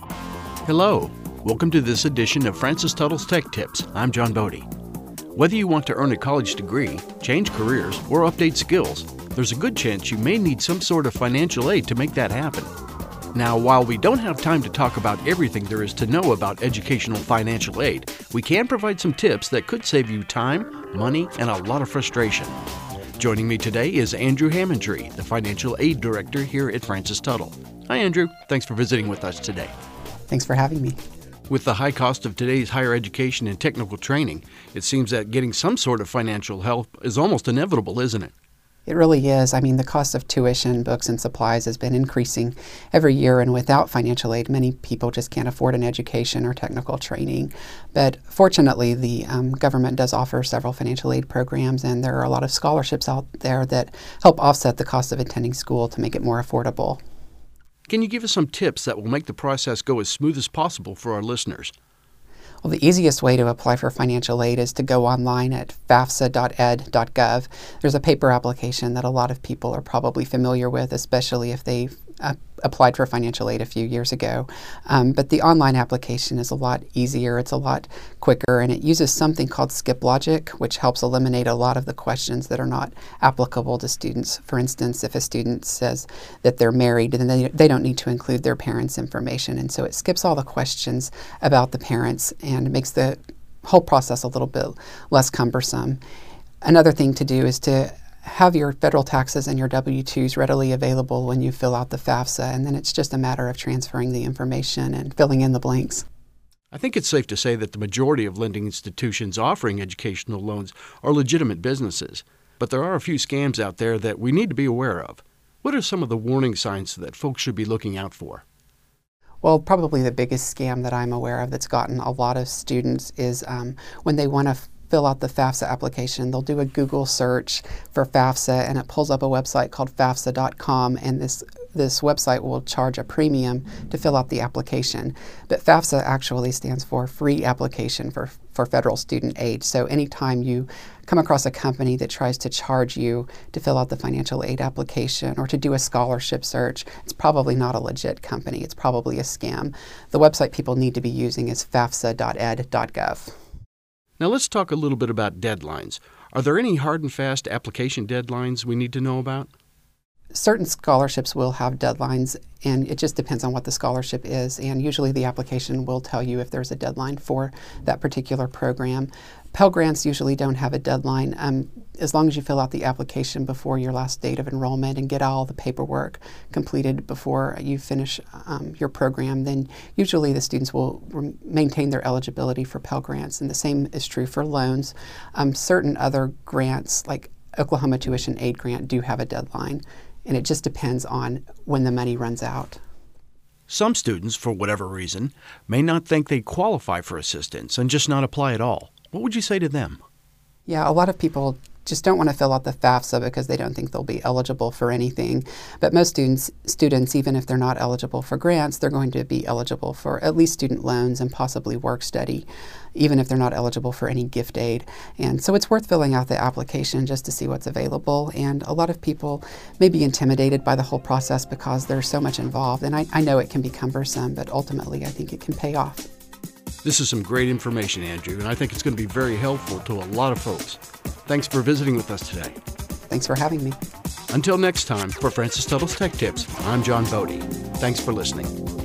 Hello. Welcome to this edition of Francis Tuttle's Tech Tips. I'm John Bodie. Whether you want to earn a college degree, change careers, or update skills, there's a good chance you may need some sort of financial aid to make that happen. Now, while we don't have time to talk about everything there is to know about educational financial aid, we can provide some tips that could save you time, money, and a lot of frustration. Joining me today is Andrew Hammontree, the Financial Aid Director here at Francis Tuttle. Hi, Andrew. Thanks for visiting with us today. Thanks for having me. With the high cost of today's higher education and technical training, it seems that getting some sort of financial help is almost inevitable, isn't it? It really is. I mean, the cost of tuition, books, and supplies has been increasing every year, and without financial aid, many people just can't afford an education or technical training. But fortunately, the um, government does offer several financial aid programs, and there are a lot of scholarships out there that help offset the cost of attending school to make it more affordable. Can you give us some tips that will make the process go as smooth as possible for our listeners? Well, the easiest way to apply for financial aid is to go online at fafsa.ed.gov. There's a paper application that a lot of people are probably familiar with, especially if they've uh, applied for financial aid a few years ago. Um, but the online application is a lot easier, it's a lot quicker, and it uses something called skip logic, which helps eliminate a lot of the questions that are not applicable to students. For instance, if a student says that they're married, then they, they don't need to include their parents' information. And so it skips all the questions about the parents and makes the whole process a little bit less cumbersome. Another thing to do is to have your federal taxes and your W 2s readily available when you fill out the FAFSA, and then it's just a matter of transferring the information and filling in the blanks. I think it's safe to say that the majority of lending institutions offering educational loans are legitimate businesses, but there are a few scams out there that we need to be aware of. What are some of the warning signs that folks should be looking out for? Well, probably the biggest scam that I'm aware of that's gotten a lot of students is um, when they want to fill out the FAFSA application, they'll do a Google search for FAFSA and it pulls up a website called FAFSA.com and this this website will charge a premium to fill out the application. But FAFSA actually stands for Free Application for, for Federal Student Aid. So anytime you come across a company that tries to charge you to fill out the financial aid application or to do a scholarship search, it's probably not a legit company. It's probably a scam. The website people need to be using is fafsa.ed.gov. Now let's talk a little bit about deadlines. Are there any hard and fast application deadlines we need to know about? Certain scholarships will have deadlines, and it just depends on what the scholarship is. And usually, the application will tell you if there's a deadline for that particular program. Pell Grants usually don't have a deadline. Um, as long as you fill out the application before your last date of enrollment and get all the paperwork completed before you finish um, your program, then usually the students will maintain their eligibility for Pell Grants. And the same is true for loans. Um, certain other grants, like Oklahoma Tuition Aid Grant, do have a deadline and it just depends on when the money runs out. Some students, for whatever reason, may not think they qualify for assistance and just not apply at all. What would you say to them? Yeah, a lot of people just don't want to fill out the FAFSA because they don't think they'll be eligible for anything. But most students, students, even if they're not eligible for grants, they're going to be eligible for at least student loans and possibly work study, even if they're not eligible for any gift aid. And so it's worth filling out the application just to see what's available. And a lot of people may be intimidated by the whole process because there's so much involved. And I, I know it can be cumbersome, but ultimately I think it can pay off. This is some great information, Andrew, and I think it's going to be very helpful to a lot of folks. Thanks for visiting with us today. Thanks for having me. Until next time, for Francis Tuttle's Tech Tips, I'm John Bodie. Thanks for listening.